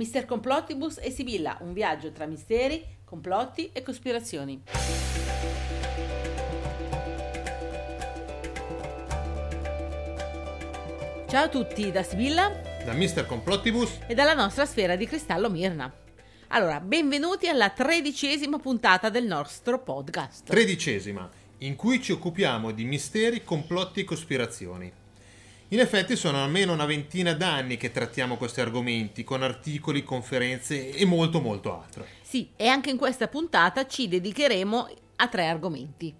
Mister Complottibus e Sibilla, un viaggio tra misteri, complotti e cospirazioni. Ciao a tutti da Sibilla da Mister Complottibus e dalla nostra sfera di cristallo Mirna. Allora, benvenuti alla tredicesima puntata del nostro podcast. Tredicesima, in cui ci occupiamo di misteri, complotti e cospirazioni. In effetti sono almeno una ventina d'anni che trattiamo questi argomenti con articoli, conferenze e molto molto altro. Sì, e anche in questa puntata ci dedicheremo a tre argomenti.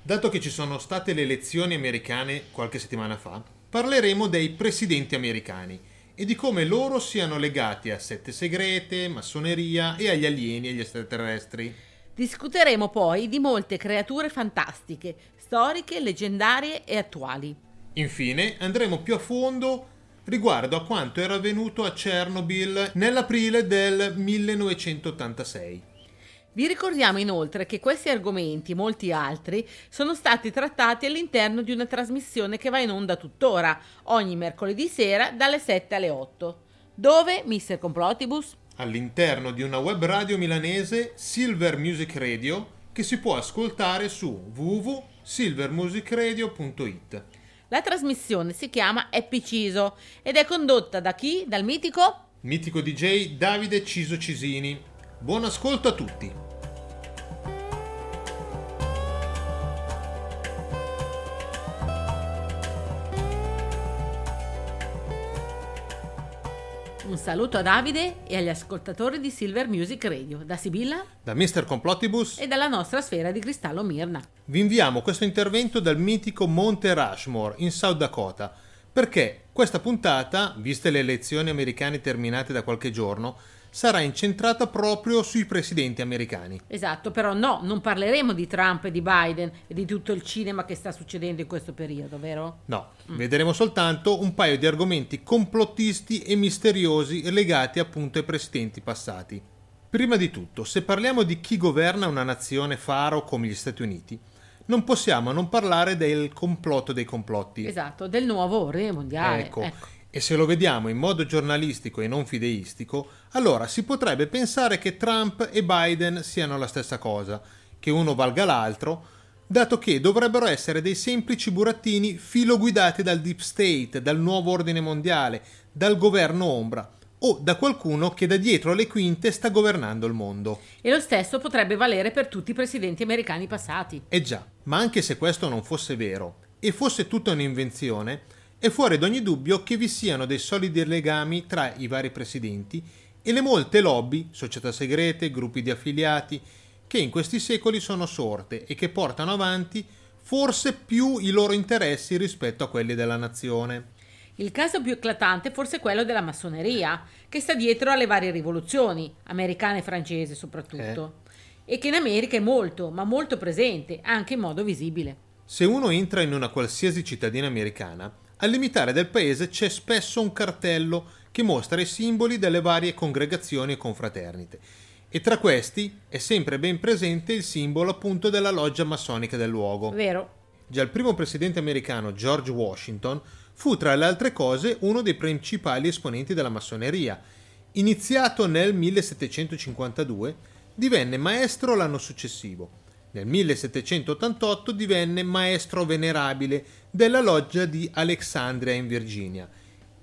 Dato che ci sono state le elezioni americane qualche settimana fa, parleremo dei presidenti americani e di come loro siano legati a sette segrete, massoneria e agli alieni e agli extraterrestri. Discuteremo poi di molte creature fantastiche, storiche, leggendarie e attuali. Infine andremo più a fondo riguardo a quanto era avvenuto a Chernobyl nell'aprile del 1986. Vi ricordiamo inoltre che questi argomenti e molti altri sono stati trattati all'interno di una trasmissione che va in onda tuttora, ogni mercoledì sera dalle 7 alle 8. Dove, Mr. Complotibus? All'interno di una web radio milanese Silver Music Radio che si può ascoltare su www.silvermusicradio.it. La trasmissione si chiama Happy Ciso ed è condotta da chi? Dal mitico? Mitico DJ Davide Ciso Cisini. Buon ascolto a tutti! Un saluto a Davide e agli ascoltatori di Silver Music Radio, da Sibilla, da Mr. Complottibus e dalla nostra sfera di cristallo Mirna. Vi inviamo questo intervento dal mitico Monte Rushmore in South Dakota, perché questa puntata, viste le elezioni americane terminate da qualche giorno, sarà incentrata proprio sui presidenti americani. Esatto, però no, non parleremo di Trump e di Biden e di tutto il cinema che sta succedendo in questo periodo, vero? No, mm. vedremo soltanto un paio di argomenti complottisti e misteriosi legati appunto ai presidenti passati. Prima di tutto, se parliamo di chi governa una nazione faro come gli Stati Uniti, non possiamo non parlare del complotto dei complotti. Esatto, del nuovo ordine mondiale. Ecco. ecco. E se lo vediamo in modo giornalistico e non fideistico, allora si potrebbe pensare che Trump e Biden siano la stessa cosa, che uno valga l'altro, dato che dovrebbero essere dei semplici burattini filoguidati dal Deep State, dal nuovo ordine mondiale, dal governo ombra o da qualcuno che da dietro le quinte sta governando il mondo. E lo stesso potrebbe valere per tutti i presidenti americani passati. Eh già, ma anche se questo non fosse vero e fosse tutta un'invenzione, è fuori d'ogni dubbio che vi siano dei solidi legami tra i vari presidenti e le molte lobby, società segrete, gruppi di affiliati, che in questi secoli sono sorte e che portano avanti forse più i loro interessi rispetto a quelli della nazione. Il caso più eclatante è forse quello della massoneria, che sta dietro alle varie rivoluzioni, americane e francese soprattutto, eh. e che in America è molto, ma molto presente, anche in modo visibile. Se uno entra in una qualsiasi cittadina americana, al limitare del paese c'è spesso un cartello che mostra i simboli delle varie congregazioni e confraternite. E tra questi è sempre ben presente il simbolo appunto della loggia massonica del luogo. Vero. Già il primo presidente americano George Washington fu tra le altre cose uno dei principali esponenti della massoneria. Iniziato nel 1752, divenne maestro l'anno successivo nel 1788 divenne maestro venerabile della loggia di Alexandria in Virginia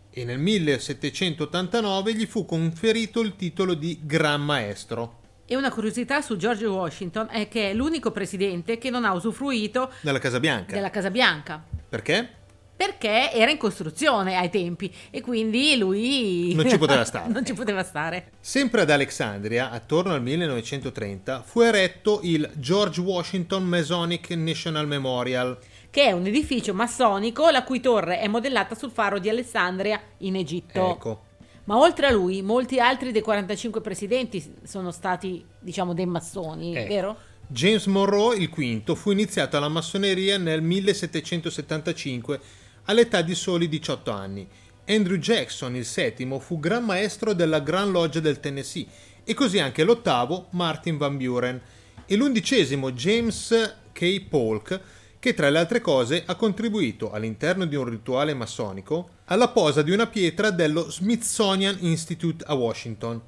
e nel 1789 gli fu conferito il titolo di Gran Maestro. E una curiosità su George Washington è che è l'unico presidente che non ha usufruito della Casa Bianca. Della Casa Bianca. Perché? Perché era in costruzione ai tempi e quindi lui non ci poteva stare. non ci poteva stare. Sempre ad Alexandria, attorno al 1930, fu eretto il George Washington Masonic National Memorial, che è un edificio massonico la cui torre è modellata sul faro di Alessandria in Egitto. Ecco. Ma oltre a lui, molti altri dei 45 presidenti sono stati, diciamo, dei massoni, ecco. vero? James Monroe, il quinto, fu iniziato alla massoneria nel 1775 all'età di soli 18 anni. Andrew Jackson, il settimo, fu gran maestro della Gran Loggia del Tennessee e così anche l'ottavo, Martin Van Buren, e l'undicesimo, James K. Polk, che tra le altre cose ha contribuito all'interno di un rituale massonico alla posa di una pietra dello Smithsonian Institute a Washington.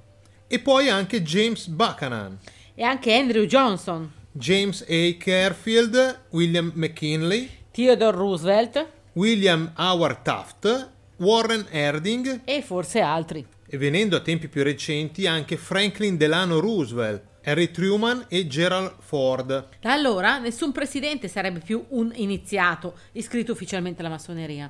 E poi anche James Buchanan. E anche Andrew Johnson. James A. Carefield, William McKinley, Theodore Roosevelt. William Howard Taft, Warren Harding e forse altri. E venendo a tempi più recenti anche Franklin Delano Roosevelt, Harry Truman e Gerald Ford. Da allora nessun presidente sarebbe più un iniziato iscritto ufficialmente alla massoneria.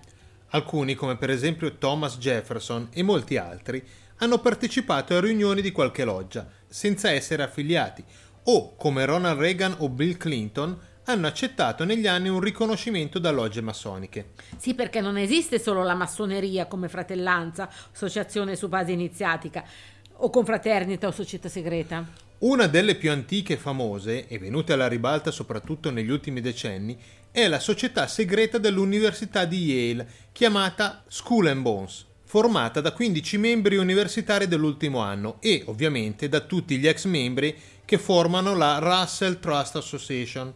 Alcuni, come per esempio Thomas Jefferson e molti altri, hanno partecipato a riunioni di qualche loggia, senza essere affiliati, o, come Ronald Reagan o Bill Clinton, hanno accettato negli anni un riconoscimento da logge massoniche. Sì, perché non esiste solo la massoneria come fratellanza, associazione su base iniziatica, o confraternita o società segreta. Una delle più antiche e famose, e venute alla ribalta soprattutto negli ultimi decenni, è la società segreta dell'Università di Yale, chiamata School and Bones, formata da 15 membri universitari dell'ultimo anno e, ovviamente, da tutti gli ex membri che formano la Russell Trust Association.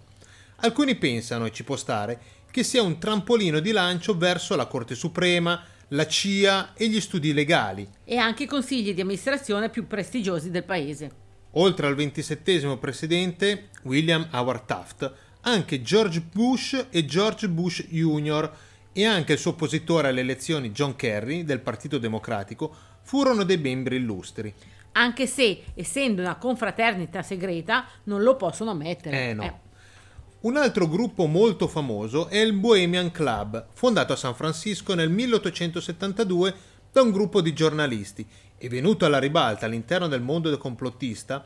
Alcuni pensano, e ci può stare, che sia un trampolino di lancio verso la Corte Suprema, la CIA e gli studi legali. E anche i consigli di amministrazione più prestigiosi del paese. Oltre al ventisettesimo presidente, William Howard Taft, anche George Bush e George Bush Jr. e anche il suo oppositore alle elezioni John Kerry del Partito Democratico furono dei membri illustri. Anche se, essendo una confraternita segreta, non lo possono ammettere. Eh no. Eh. Un altro gruppo molto famoso è il Bohemian Club, fondato a San Francisco nel 1872 da un gruppo di giornalisti e venuto alla ribalta all'interno del mondo del complottista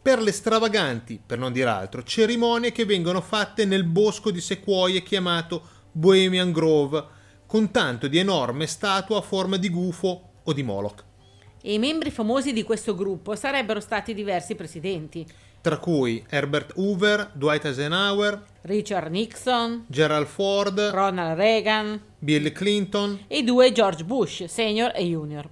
per le stravaganti, per non dire altro, cerimonie che vengono fatte nel bosco di sequoie chiamato Bohemian Grove, con tanto di enorme statua a forma di gufo o di Moloch. E i membri famosi di questo gruppo sarebbero stati diversi presidenti. Tra cui Herbert Hoover, Dwight Eisenhower, Richard Nixon, Gerald Ford, Ronald Reagan, Bill Clinton e due George Bush, senior e junior.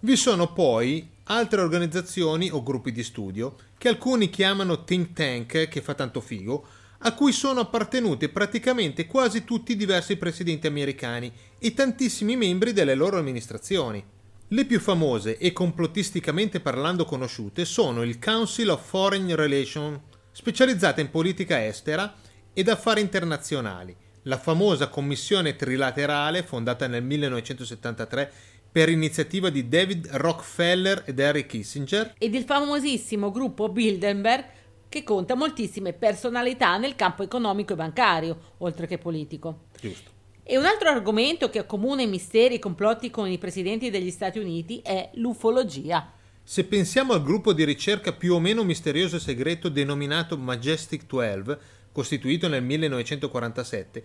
Vi sono poi altre organizzazioni o gruppi di studio che alcuni chiamano think tank, che fa tanto figo, a cui sono appartenuti praticamente quasi tutti i diversi presidenti americani e tantissimi membri delle loro amministrazioni. Le più famose e complottisticamente parlando conosciute sono il Council of Foreign Relations, specializzata in politica estera ed affari internazionali, la famosa Commissione Trilaterale, fondata nel 1973 per iniziativa di David Rockefeller ed Harry Kissinger ed il famosissimo gruppo Bilderberg che conta moltissime personalità nel campo economico e bancario, oltre che politico. Giusto. E un altro argomento che accomuna i misteri e i complotti con i presidenti degli Stati Uniti è l'ufologia. Se pensiamo al gruppo di ricerca più o meno misterioso e segreto denominato Majestic 12, costituito nel 1947,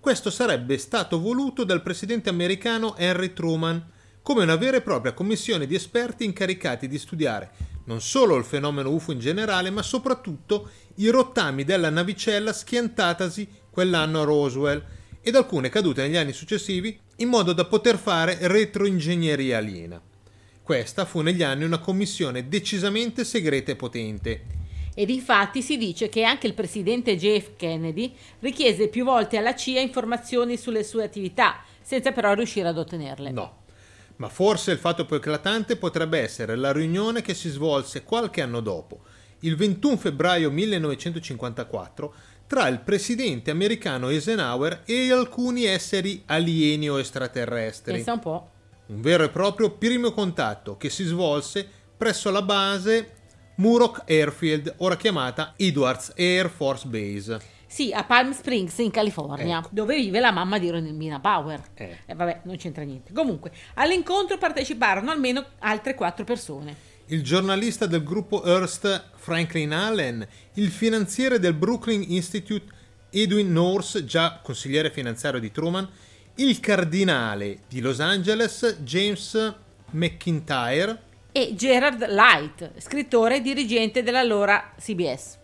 questo sarebbe stato voluto dal presidente americano Henry Truman, come una vera e propria commissione di esperti incaricati di studiare non solo il fenomeno UFO in generale, ma soprattutto i rottami della navicella schiantatasi quell'anno a Roswell ed alcune cadute negli anni successivi in modo da poter fare retroingegneria aliena. Questa fu negli anni una commissione decisamente segreta e potente. Ed infatti si dice che anche il presidente JF Kennedy richiese più volte alla CIA informazioni sulle sue attività, senza però riuscire ad ottenerle. No, ma forse il fatto più eclatante potrebbe essere la riunione che si svolse qualche anno dopo, il 21 febbraio 1954, tra il presidente americano Eisenhower e alcuni esseri alieni o extraterrestri. Pensa un po'. Un vero e proprio primo contatto che si svolse presso la base Muroc Airfield, ora chiamata Edwards Air Force Base. Sì, a Palm Springs in California, ecco. dove vive la mamma di Romina Bauer. Eh. eh. vabbè, non c'entra niente. Comunque, all'incontro parteciparono almeno altre quattro persone. Il giornalista del gruppo Hearst Franklin Allen, il finanziere del Brooklyn Institute Edwin Norse, già consigliere finanziario di Truman, il cardinale di Los Angeles James McIntyre e Gerard Light, scrittore e dirigente dell'allora CBS.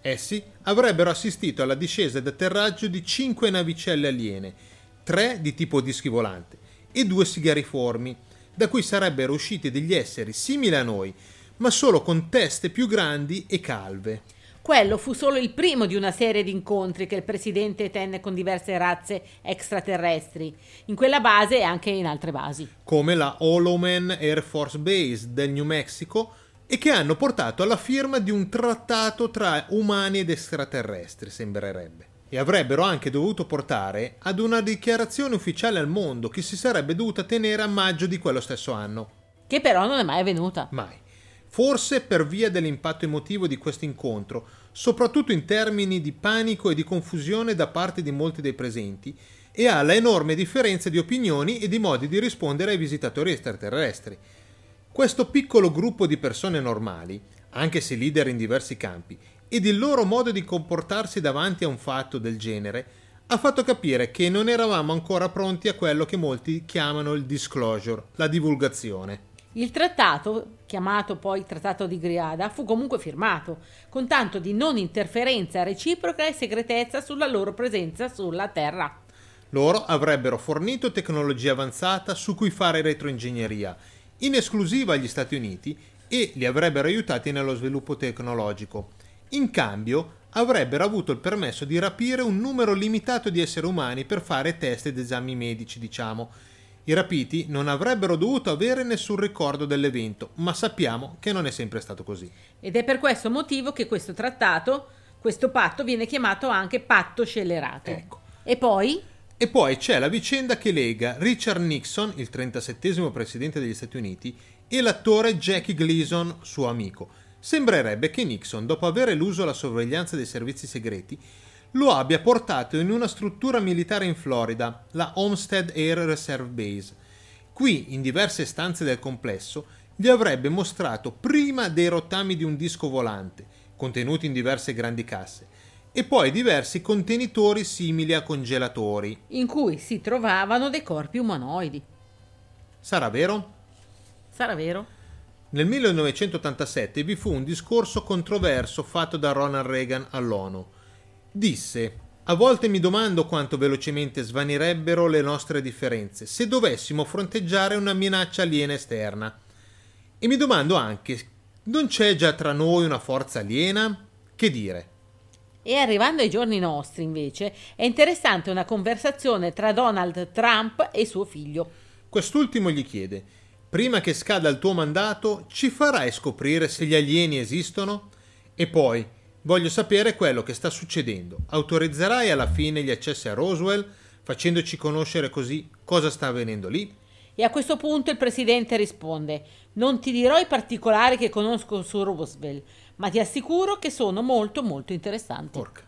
Essi avrebbero assistito alla discesa ed atterraggio di cinque navicelle aliene, tre di tipo dischi volante e due sigariformi, da cui sarebbero usciti degli esseri simili a noi, ma solo con teste più grandi e calve. Quello fu solo il primo di una serie di incontri che il presidente tenne con diverse razze extraterrestri, in quella base e anche in altre basi. Come la Holoman Air Force Base del New Mexico e che hanno portato alla firma di un trattato tra umani ed extraterrestri, sembrerebbe. E avrebbero anche dovuto portare ad una dichiarazione ufficiale al mondo che si sarebbe dovuta tenere a maggio di quello stesso anno. Che però non è mai avvenuta. Mai. Forse per via dell'impatto emotivo di questo incontro, soprattutto in termini di panico e di confusione da parte di molti dei presenti, e alla enorme differenza di opinioni e di modi di rispondere ai visitatori extraterrestri. Questo piccolo gruppo di persone normali, anche se leader in diversi campi, ed il loro modo di comportarsi davanti a un fatto del genere, ha fatto capire che non eravamo ancora pronti a quello che molti chiamano il disclosure, la divulgazione. Il trattato, chiamato poi Trattato di Griada, fu comunque firmato, con tanto di non interferenza reciproca e segretezza sulla loro presenza sulla Terra. Loro avrebbero fornito tecnologia avanzata su cui fare retroingegneria, in esclusiva agli Stati Uniti, e li avrebbero aiutati nello sviluppo tecnologico. In cambio, avrebbero avuto il permesso di rapire un numero limitato di esseri umani per fare test ed esami medici, diciamo, i rapiti non avrebbero dovuto avere nessun ricordo dell'evento, ma sappiamo che non è sempre stato così. Ed è per questo motivo che questo trattato, questo patto, viene chiamato anche patto scellerato. Ecco. E poi? E poi c'è la vicenda che lega Richard Nixon, il 37 presidente degli Stati Uniti, e l'attore Jackie Gleason, suo amico. Sembrerebbe che Nixon, dopo aver eluso la sorveglianza dei servizi segreti, lo abbia portato in una struttura militare in Florida, la Homestead Air Reserve Base. Qui, in diverse stanze del complesso, gli avrebbe mostrato prima dei rottami di un disco volante, contenuti in diverse grandi casse, e poi diversi contenitori simili a congelatori, in cui si trovavano dei corpi umanoidi. Sarà vero? Sarà vero? Nel 1987 vi fu un discorso controverso fatto da Ronald Reagan all'ONU Disse a volte mi domando quanto velocemente svanirebbero le nostre differenze se dovessimo fronteggiare una minaccia aliena esterna. E mi domando anche, non c'è già tra noi una forza aliena? Che dire? E arrivando ai giorni nostri, invece, è interessante una conversazione tra Donald Trump e suo figlio. Quest'ultimo gli chiede, prima che scada il tuo mandato, ci farai scoprire se gli alieni esistono? E poi, Voglio sapere quello che sta succedendo. Autorizzerai alla fine gli accessi a Roswell, facendoci conoscere così cosa sta avvenendo lì? E a questo punto il presidente risponde: Non ti dirò i particolari che conosco su Roswell, ma ti assicuro che sono molto molto interessanti. Porca.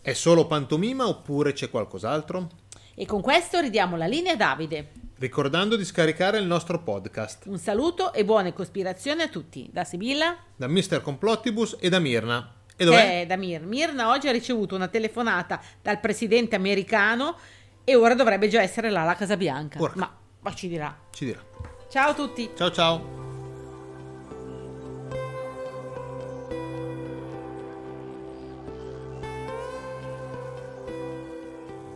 È solo pantomima oppure c'è qualcos'altro? E con questo ridiamo la linea a Davide. Ricordando di scaricare il nostro podcast. Un saluto e buone cospirazioni a tutti. Da Sibilla, da Mr. Complottibus e da Mirna. E dov'è? Eh, da Mir. Mirna oggi ha ricevuto una telefonata dal presidente americano e ora dovrebbe già essere là alla Casa Bianca. Porca. Ma, ma ci dirà. Ci dirà. Ciao a tutti. Ciao ciao.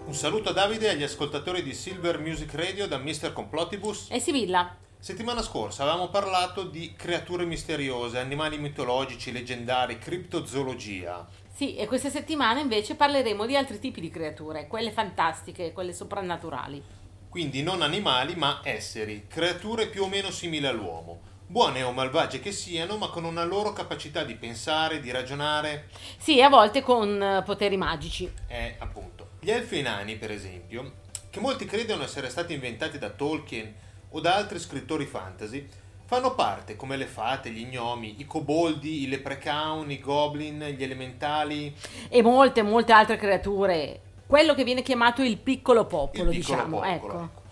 Un saluto a Davide e agli ascoltatori di Silver Music Radio da Mr. Complotibus e Sibilla. Settimana scorsa avevamo parlato di creature misteriose, animali mitologici, leggendari, criptozoologia. Sì, e questa settimana invece parleremo di altri tipi di creature, quelle fantastiche, quelle soprannaturali. Quindi non animali, ma esseri, creature più o meno simili all'uomo. Buone o malvagie che siano, ma con una loro capacità di pensare, di ragionare. Sì, a volte con eh, poteri magici. Eh, appunto. Gli elfi nani, per esempio, che molti credono essere stati inventati da Tolkien o da altri scrittori fantasy, fanno parte, come le fate, gli gnomi, i coboldi, i leprechaun, i goblin, gli elementali e molte, molte altre creature. Quello che viene chiamato il piccolo popolo, il piccolo diciamo. Popolo, ecco. ecco.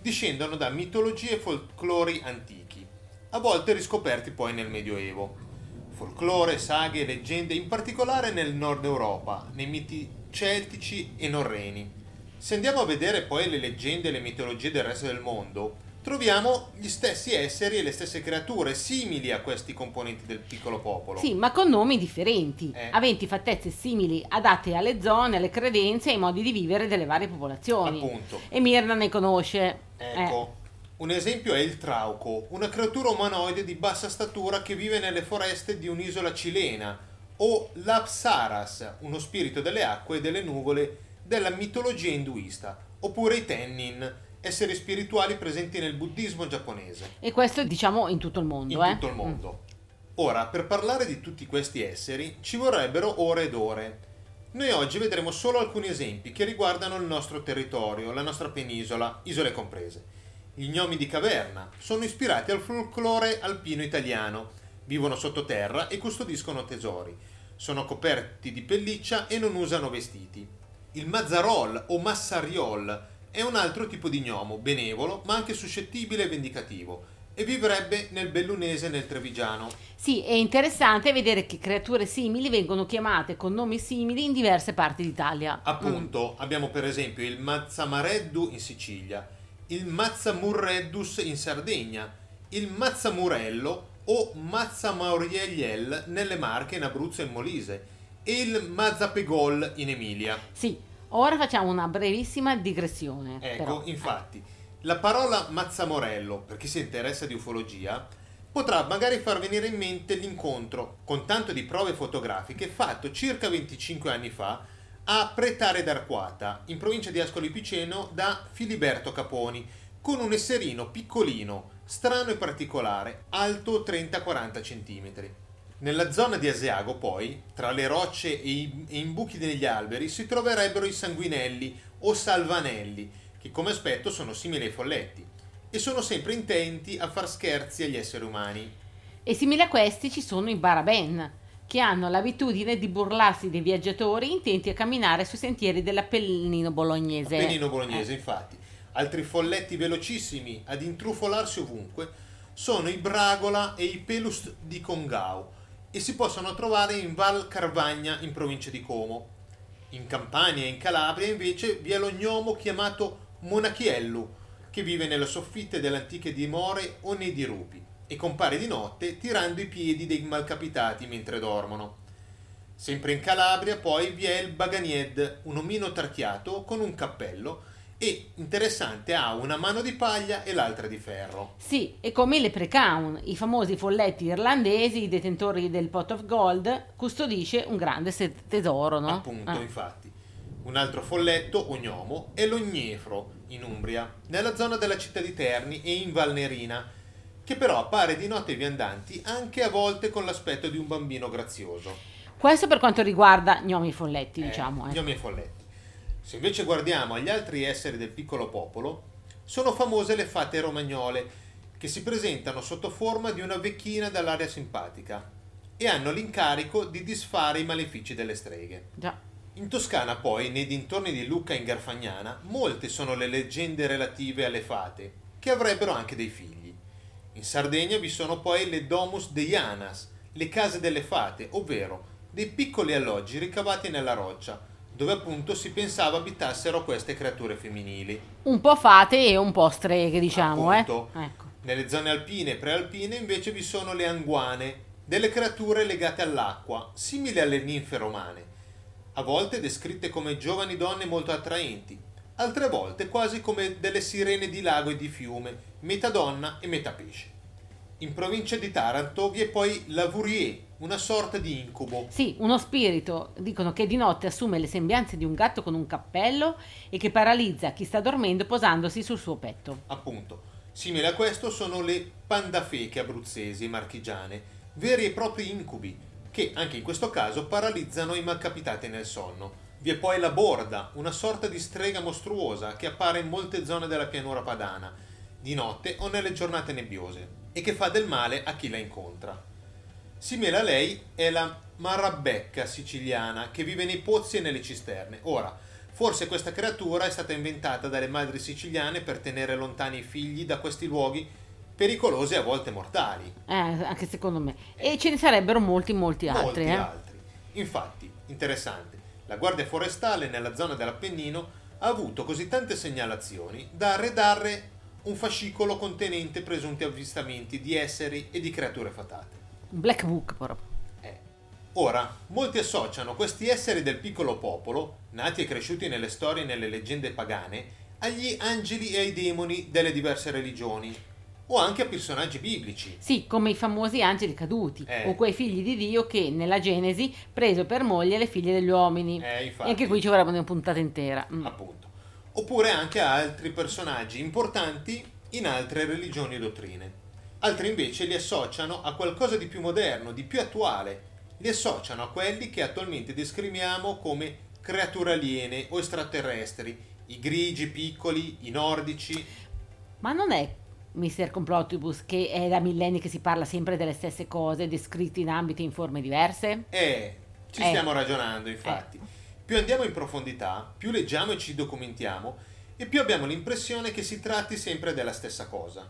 Discendono da mitologie e folclori antichi, a volte riscoperti poi nel Medioevo. Folklore, saghe e leggende, in particolare nel nord Europa, nei miti celtici e norreni. Se andiamo a vedere poi le leggende e le mitologie del resto del mondo, troviamo gli stessi esseri e le stesse creature simili a questi componenti del piccolo popolo. Sì, ma con nomi differenti, Eh. aventi fattezze simili, adatte alle zone, alle credenze e ai modi di vivere delle varie popolazioni. Appunto. E Mirna ne conosce. Ecco, un esempio è il trauco, una creatura umanoide di bassa statura che vive nelle foreste di un'isola cilena, o l'Apsaras, uno spirito delle acque e delle nuvole della mitologia induista, oppure i Tennin, esseri spirituali presenti nel buddismo giapponese. E questo diciamo in tutto il mondo. In eh? tutto il mondo. Ora, per parlare di tutti questi esseri ci vorrebbero ore ed ore. Noi oggi vedremo solo alcuni esempi che riguardano il nostro territorio, la nostra penisola, isole comprese. Gli gnomi di caverna sono ispirati al folklore alpino italiano, vivono sottoterra e custodiscono tesori. Sono coperti di pelliccia e non usano vestiti. Il Mazzarol o Massariol è un altro tipo di gnomo, benevolo ma anche suscettibile e vendicativo, e vivrebbe nel Bellunese e nel Trevigiano. Sì, è interessante vedere che creature simili vengono chiamate con nomi simili in diverse parti d'Italia. Appunto, Mm. abbiamo per esempio il Mazzamareddu in Sicilia, il Mazzamurreddus in Sardegna, il Mazzamurello o Mazzamaurieliel nelle Marche, in Abruzzo e in Molise, e il Mazzapegol in Emilia. Sì, ora facciamo una brevissima digressione. Ecco, però. infatti, la parola Mazzamorello, per chi si interessa di ufologia, potrà magari far venire in mente l'incontro, con tanto di prove fotografiche, fatto circa 25 anni fa a Pretare d'Arquata, in provincia di Ascoli Piceno, da Filiberto Caponi, con un esserino piccolino, strano e particolare, alto 30-40 cm. Nella zona di Asiago, poi, tra le rocce e i, e buchi degli alberi, si troverebbero i sanguinelli o salvanelli, che come aspetto sono simili ai folletti, e sono sempre intenti a far scherzi agli esseri umani. E simili a questi ci sono i Baraben, che hanno l'abitudine di burlarsi dei viaggiatori intenti a camminare sui sentieri dell'Appennino bolognese. Appennino bolognese, Eh. infatti. Altri folletti velocissimi ad intrufolarsi ovunque sono i Bragola e i Pelus di Congao e si possono trovare in Val Carvagna in provincia di Como. In Campania e in Calabria invece vi è lo gnomo chiamato Monachiellu che vive nelle soffitte delle antiche dimore o nei dirupi e compare di notte tirando i piedi dei malcapitati mentre dormono. Sempre in Calabria poi vi è il Baganied, un omino tarchiato con un cappello e interessante ha una mano di paglia e l'altra di ferro. Sì, e come i leprechaun, i famosi folletti irlandesi, i detentori del pot of gold, custodisce un grande tesoro, no? Appunto, Ah. infatti. Un altro folletto o gnomo è l'Ognefro in Umbria, nella zona della città di Terni e in Valnerina, che però appare di notte ai viandanti anche a volte con l'aspetto di un bambino grazioso. Questo per quanto riguarda gnomi folletti, Eh, diciamo. eh. Gnomi e folletti. Se invece guardiamo agli altri esseri del piccolo popolo, sono famose le fate romagnole, che si presentano sotto forma di una vecchina dall'aria simpatica e hanno l'incarico di disfare i malefici delle streghe. Già. In Toscana poi, nei dintorni di Lucca in Garfagnana, molte sono le leggende relative alle fate, che avrebbero anche dei figli. In Sardegna vi sono poi le Domus Deianas, le case delle fate, ovvero dei piccoli alloggi ricavati nella roccia, dove appunto si pensava abitassero queste creature femminili. Un po' fate e un po' streghe, diciamo, Appunto. eh. Ecco. Nelle zone alpine e prealpine invece vi sono le anguane, delle creature legate all'acqua, simili alle ninfe romane, a volte descritte come giovani donne molto attraenti, altre volte quasi come delle sirene di lago e di fiume, metà donna e metà pesce. In provincia di Taranto vi è poi l'Avourier, una sorta di incubo, Sì, uno spirito, dicono che di notte assume le sembianze di un gatto con un cappello e che paralizza chi sta dormendo posandosi sul suo petto. appunto. Simile a questo sono le pandafeche abruzzesi e marchigiane, veri e propri incubi, che anche in questo caso paralizzano i malcapitati nel sonno. Vi è poi la borda, una sorta di strega mostruosa che appare in molte zone della pianura padana, di notte o nelle giornate nebbiose, e che fa del male a chi la incontra. Simile a lei è la marabecca siciliana che vive nei pozzi e nelle cisterne. Ora, forse questa creatura è stata inventata dalle madri siciliane per tenere lontani i figli da questi luoghi pericolosi e a volte mortali. Eh, anche secondo me. E ce ne sarebbero molti, molti altri. Molti eh. altri. Infatti, interessante, la Guardia Forestale nella zona dell'Appennino ha avuto così tante segnalazioni da arredare un fascicolo contenente presunti avvistamenti di esseri e di creature fatate. Black book proprio. Eh. Ora, molti associano questi esseri del piccolo popolo, nati e cresciuti nelle storie e nelle leggende pagane, agli angeli e ai demoni delle diverse religioni. o anche a personaggi biblici. Sì, come i famosi angeli caduti Eh. o quei figli di Dio che nella Genesi preso per moglie le figlie degli uomini. Eh, infatti. e anche qui ci vorrebbe una puntata intera. Mm. appunto. Oppure anche a altri personaggi importanti in altre religioni e dottrine. Altri invece li associano a qualcosa di più moderno, di più attuale. Li associano a quelli che attualmente descriviamo come creature aliene o extraterrestri, i grigi piccoli, i nordici. Ma non è Mr. Complottibus che è da millenni che si parla sempre delle stesse cose descritte in ambiti e in forme diverse? Eh, ci Eh. stiamo ragionando, infatti. Più andiamo in profondità, più leggiamo e ci documentiamo, e più abbiamo l'impressione che si tratti sempre della stessa cosa.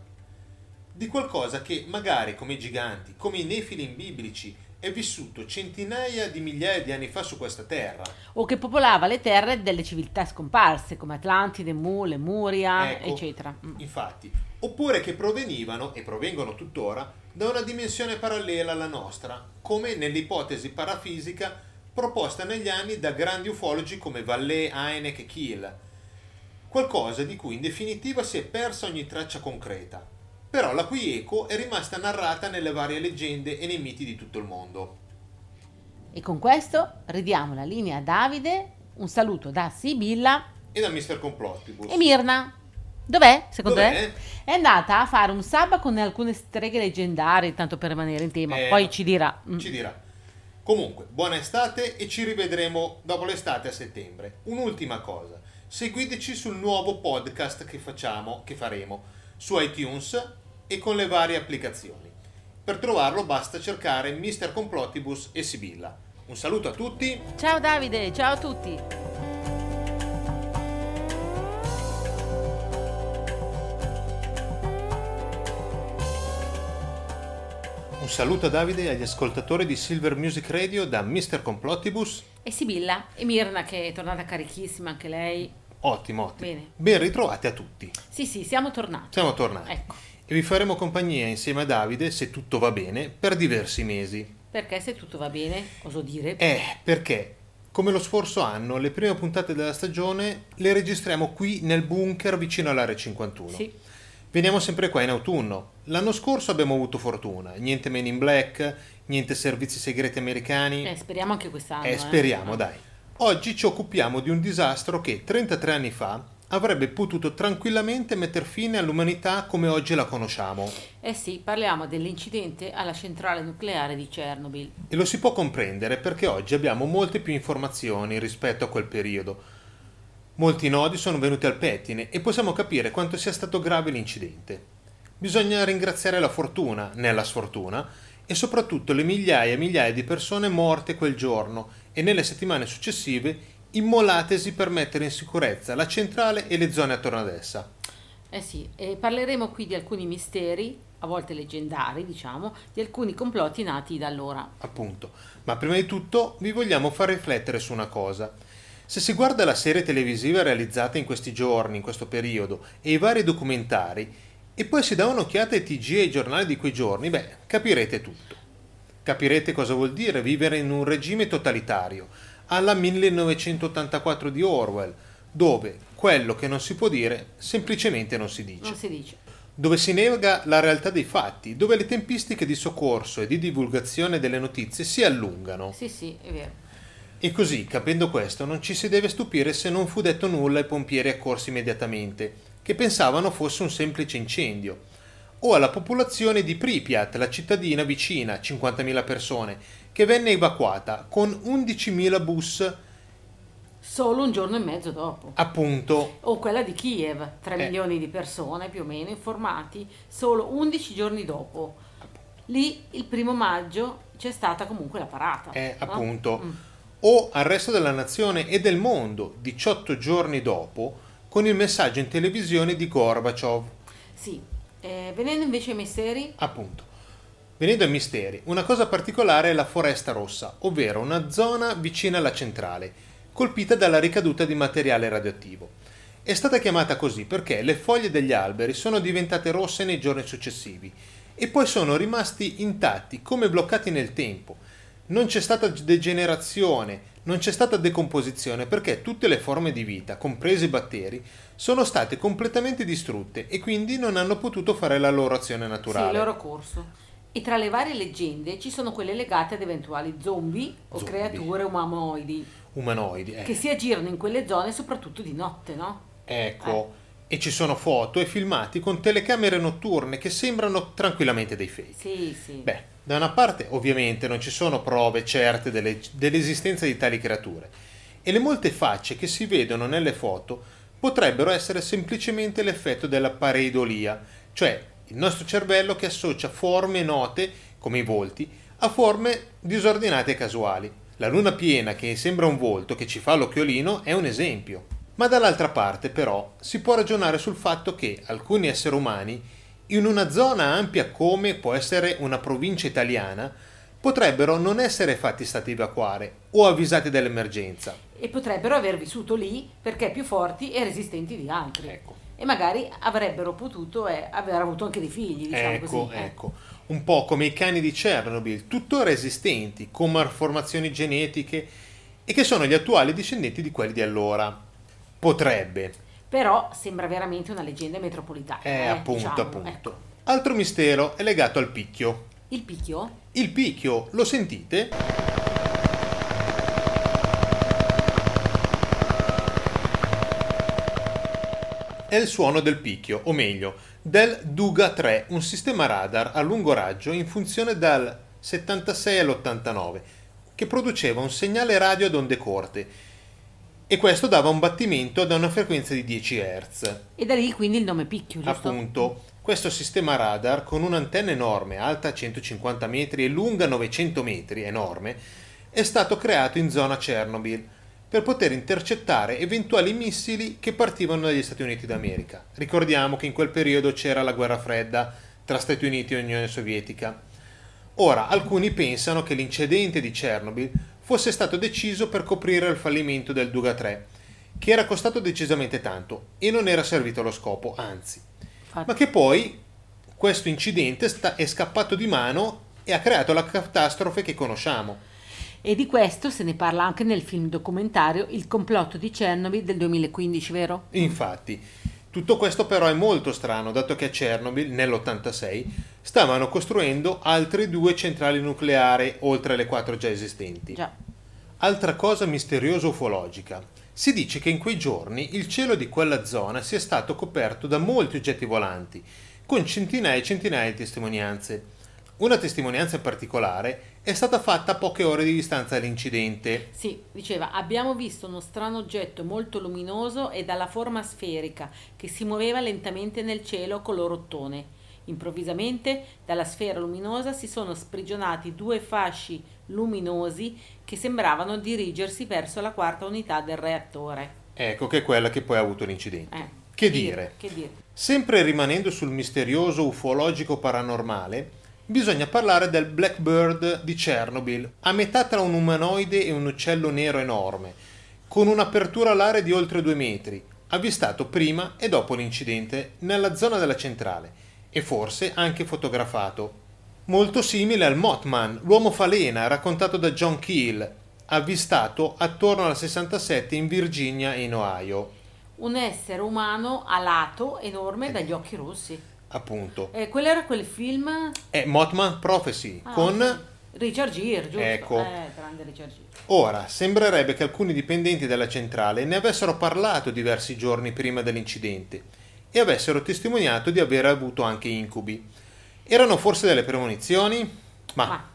Di qualcosa che, magari come i giganti, come i nefilim biblici, è vissuto centinaia di migliaia di anni fa su questa terra. O che popolava le terre delle civiltà scomparse come Atlantide, Mu, Lemuria, Ecco, eccetera. Mm. Infatti, oppure che provenivano, e provengono tuttora, da una dimensione parallela alla nostra, come nell'ipotesi parafisica proposta negli anni da grandi ufologi come Vallée, Heineck e Kiel. Qualcosa di cui in definitiva si è persa ogni traccia concreta, però la cui eco è rimasta narrata nelle varie leggende e nei miti di tutto il mondo. E con questo ridiamo la linea a Davide, un saluto da Sibilla E da Mr. Complottibus. e Mirna. Dov'è, secondo Dov'è? te? È andata a fare un sabba con alcune streghe leggendarie, tanto per rimanere in tema, Eh, poi ci dirà. Ci dirà. Comunque, buona estate e ci rivedremo dopo l'estate a settembre. Un'ultima cosa, seguiteci sul nuovo podcast che facciamo, che faremo, su iTunes e con le varie applicazioni. Per trovarlo basta cercare Mr. Complottibus e Sibilla. Un saluto a tutti, Ciao Davide, ciao a tutti. Un saluto a Davide e agli ascoltatori di Silver Music Radio da Mr. Complottibus. E Sibilla e Mirna che è tornata carichissima anche lei. Ottimo, ottimo. Bene. Ben ritrovati a tutti. Sì, sì, siamo tornati. Siamo tornati. Ecco, E vi faremo compagnia insieme a Davide, se tutto va bene, per diversi mesi. perché se tutto va bene, oso dire, Eh, perché? Come lo scorso anno, le prime puntate della stagione le registriamo qui nel bunker vicino all'area 51. sì, Veniamo sempre qua in autunno. L'anno scorso abbiamo avuto fortuna, niente Men in Black, niente servizi segreti americani. eh, speriamo anche quest'anno. Eh, speriamo, dai. Oggi ci occupiamo di un disastro che 33 anni fa avrebbe potuto tranquillamente metter fine all'umanità come oggi la conosciamo. Eh sì, parliamo dell'incidente alla centrale nucleare di Chernobyl. E lo si può comprendere perché oggi abbiamo molte più informazioni rispetto a quel periodo. Molti nodi sono venuti al pettine e possiamo capire quanto sia stato grave l'incidente. Bisogna ringraziare la fortuna, nella sfortuna, e soprattutto le migliaia e migliaia di persone morte quel giorno e nelle settimane successive immolatesi per mettere in sicurezza la centrale e le zone attorno ad essa. Eh sì, e parleremo qui di alcuni misteri, a volte leggendari, diciamo, di alcuni complotti nati da allora. appunto. Ma prima di tutto vi vogliamo far riflettere su una cosa. Se si guarda la serie televisiva realizzata in questi giorni, in questo periodo, e i vari documentari, e poi si dà un'occhiata ai TG e ai giornali di quei giorni, beh, capirete tutto. Capirete cosa vuol dire vivere in un regime totalitario, alla 1984 di Orwell, dove quello che non si può dire semplicemente non si dice Non si dice. dove si nega la realtà dei fatti, dove le tempistiche di soccorso e di divulgazione delle notizie si allungano. Sì, sì, è vero. E così, capendo questo, non ci si deve stupire se non fu detto nulla ai pompieri accorsi immediatamente, che pensavano fosse un semplice incendio, o alla popolazione di Pripyat, la cittadina vicina, 50.000 persone, che venne evacuata con 11.000 bus, Solo un giorno e mezzo dopo. appunto, O quella di Kiev, 3 Eh. milioni di persone più o meno informati, solo 11 giorni dopo. Lì il primo maggio c'è stata comunque la parata. eh, no? appunto, Mm. O al resto della nazione e del mondo, 18 giorni dopo, con il messaggio in televisione di Gorbaciov. Sì. Eh, venendo invece ai misteri, Appunto. Venendo ai misteri, una cosa particolare è la foresta rossa, ovvero una zona vicina alla centrale, colpita dalla ricaduta di materiale radioattivo. È stata chiamata così perché le foglie degli alberi sono diventate rosse nei giorni successivi e poi sono rimasti intatti come bloccati nel tempo, non c'è stata degenerazione, non c'è stata decomposizione perché tutte le forme di vita, compresi i batteri, sono state completamente distrutte e quindi non hanno potuto fare la loro azione naturale. Sì, il loro corso. E tra le varie leggende ci sono quelle legate ad eventuali zombie o Zombie. creature umanoidi Umanoidi, eh. che si aggirano in quelle zone soprattutto di notte, no? Ecco, e ci sono foto e filmati con telecamere notturne che sembrano tranquillamente dei fake. Sì, sì. Beh, da una parte ovviamente non ci sono prove certe delle- dell'esistenza di tali creature e le molte facce che si vedono nelle foto potrebbero essere semplicemente l'effetto della pareidolia, cioè il nostro cervello che associa forme note, come i volti, a forme disordinate e casuali. La luna piena che sembra un volto che ci fa l'occhiolino è un esempio. Ma dall'altra parte però si può ragionare sul fatto che alcuni esseri umani in una zona ampia come può essere una provincia italiana, potrebbero non essere fatti stati evacuare o avvisati dell'emergenza. E potrebbero aver vissuto lì perché più forti e resistenti di altri. Ecco. E magari avrebbero potuto eh, aver avuto anche dei figli, diciamo ecco, così. eh. ecco. Un po' come i cani di Chernobyl, tuttora esistenti, con malformazioni genetiche e che sono gli attuali discendenti di quelli di allora. Potrebbe. Però sembra veramente una leggenda metropolitana. Eh, eh, appunto, diciamo, appunto. ecco. Altro mistero è legato al picchio. Il picchio? Il picchio, lo sentite? È il suono del picchio, o meglio, del Duga 3, un sistema radar a lungo raggio in funzione dal 76 all'89, che produceva un segnale radio ad onde corte e questo dava un battimento ad una frequenza di 10 Hz. E da lì quindi il nome picchio, giusto? Appunto, questo sistema radar con un'antenna enorme, alta 150 metri e lunga 900 metri, enorme, è stato creato in zona Chernobyl per poter intercettare eventuali missili che partivano dagli Stati Uniti d'America. Ricordiamo che in quel periodo c'era la guerra fredda tra Stati Uniti e Unione Sovietica. Ora, alcuni pensano che l'incidente di Chernobyl fosse stato deciso per coprire il fallimento del Duga 3, che era costato decisamente tanto e non era servito allo scopo, anzi Infatti. ma che poi questo incidente sta- è scappato di mano e ha creato la catastrofe che conosciamo. E di questo se ne parla anche nel film documentario Il complotto di Chernobyl del 2015, vero? Infatti, tutto questo però è molto strano, dato che a Chernobyl, nell'86, stavano costruendo altre due centrali nucleari oltre alle quattro già esistenti. Già. Altra cosa misteriosa ufologica. Si dice che in quei giorni il cielo di quella zona sia stato coperto da molti oggetti volanti, con centinaia e centinaia di testimonianze. Una testimonianza in particolare è stata fatta a poche ore di distanza dall'incidente. Sì, diceva, abbiamo visto uno strano oggetto molto luminoso e dalla forma sferica che si muoveva lentamente nel cielo color ottone. Improvvisamente dalla sfera luminosa si sono sprigionati due fasci luminosi che sembravano dirigersi verso la quarta unità del reattore. Ecco che è quella che poi ha avuto l'incidente. Eh, Che dire? Che dire? Sempre rimanendo sul misterioso ufologico paranormale, bisogna parlare del Blackbird di Chernobyl, a metà tra un umanoide e un uccello nero enorme, con un'apertura alare di oltre due metri, avvistato prima e dopo l'incidente nella zona della centrale e forse anche fotografato. Molto simile al Mothman, l'uomo falena raccontato da John Keel, avvistato attorno al 67 in Virginia e in Ohio. Un essere umano alato, enorme, dagli occhi rossi. Appunto. Eh, quello era quel film È Mothman Prophecy ah, con ok. Richard Gere, giusto? Ecco. Eh, grande Richard Gere. Ora, sembrerebbe che alcuni dipendenti della centrale ne avessero parlato diversi giorni prima dell'incidente e avessero testimoniato di aver avuto anche incubi. Erano forse delle premonizioni? Ma, Ma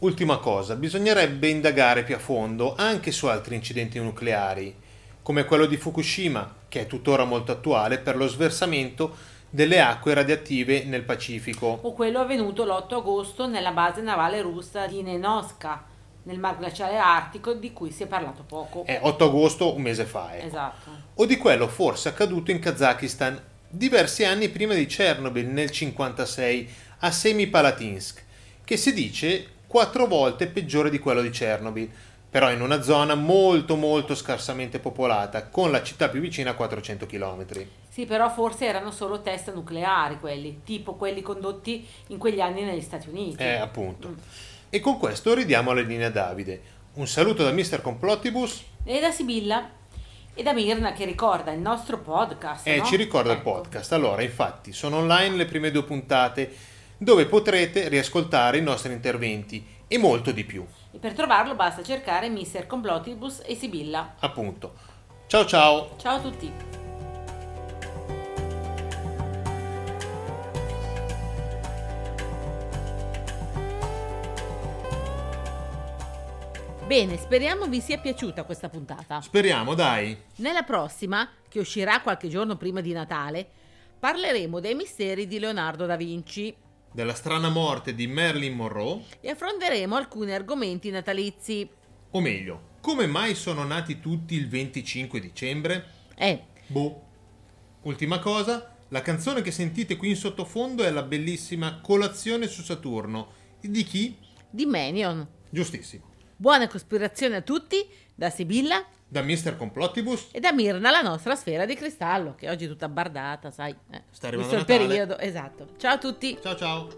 ultima cosa, bisognerebbe indagare più a fondo anche su altri incidenti nucleari, come quello di Fukushima, che è tuttora molto attuale per lo sversamento delle acque radioattive nel Pacifico. o quello avvenuto l'8 agosto nella base navale russa di Nenoska, nel mar glaciale artico, di cui si è parlato poco. È 8 agosto, un mese fa. ecco. Esatto. o di quello forse accaduto in Kazakistan diversi anni prima di Chernobyl nel 56 a Semipalatinsk, che si dice quattro volte peggiore di quello di Chernobyl, però in una zona molto molto scarsamente popolata, con la città più vicina a 400 km. Sì, però forse erano solo test nucleari quelli, tipo quelli condotti in quegli anni negli Stati Uniti. Eh, appunto. Mm. E con questo ridiamo la linea Davide. Un saluto da Mr. Complottibus. E da Sibilla. E da Mirna che ricorda il nostro podcast. E no? ci ricorda il Ecco. podcast. Allora, infatti, sono online le prime due puntate dove potrete riascoltare i nostri interventi e molto di più. E per trovarlo basta cercare Mr. Complottibus e Sibilla. Appunto. Ciao ciao! Ciao a tutti. Bene, speriamo vi sia piaciuta questa puntata. Speriamo, dai! Nella prossima, che uscirà qualche giorno prima di Natale, parleremo dei misteri di Leonardo da Vinci Della strana morte di Marilyn Monroe, e affronteremo alcuni argomenti natalizi. o meglio, come mai sono nati tutti il 25 dicembre? Eh, Boh. Ultima cosa, la canzone che sentite qui in sottofondo è la bellissima Colazione su Saturno. Di chi? di Menion. Giustissimo. Buona cospirazione a tutti da Sibilla Da Mr. Complottibus. e da Mirna la nostra sfera di cristallo, che oggi è tutta bardata, sai. Eh, Sta arrivando il periodo, esatto. Ciao a tutti. Ciao ciao.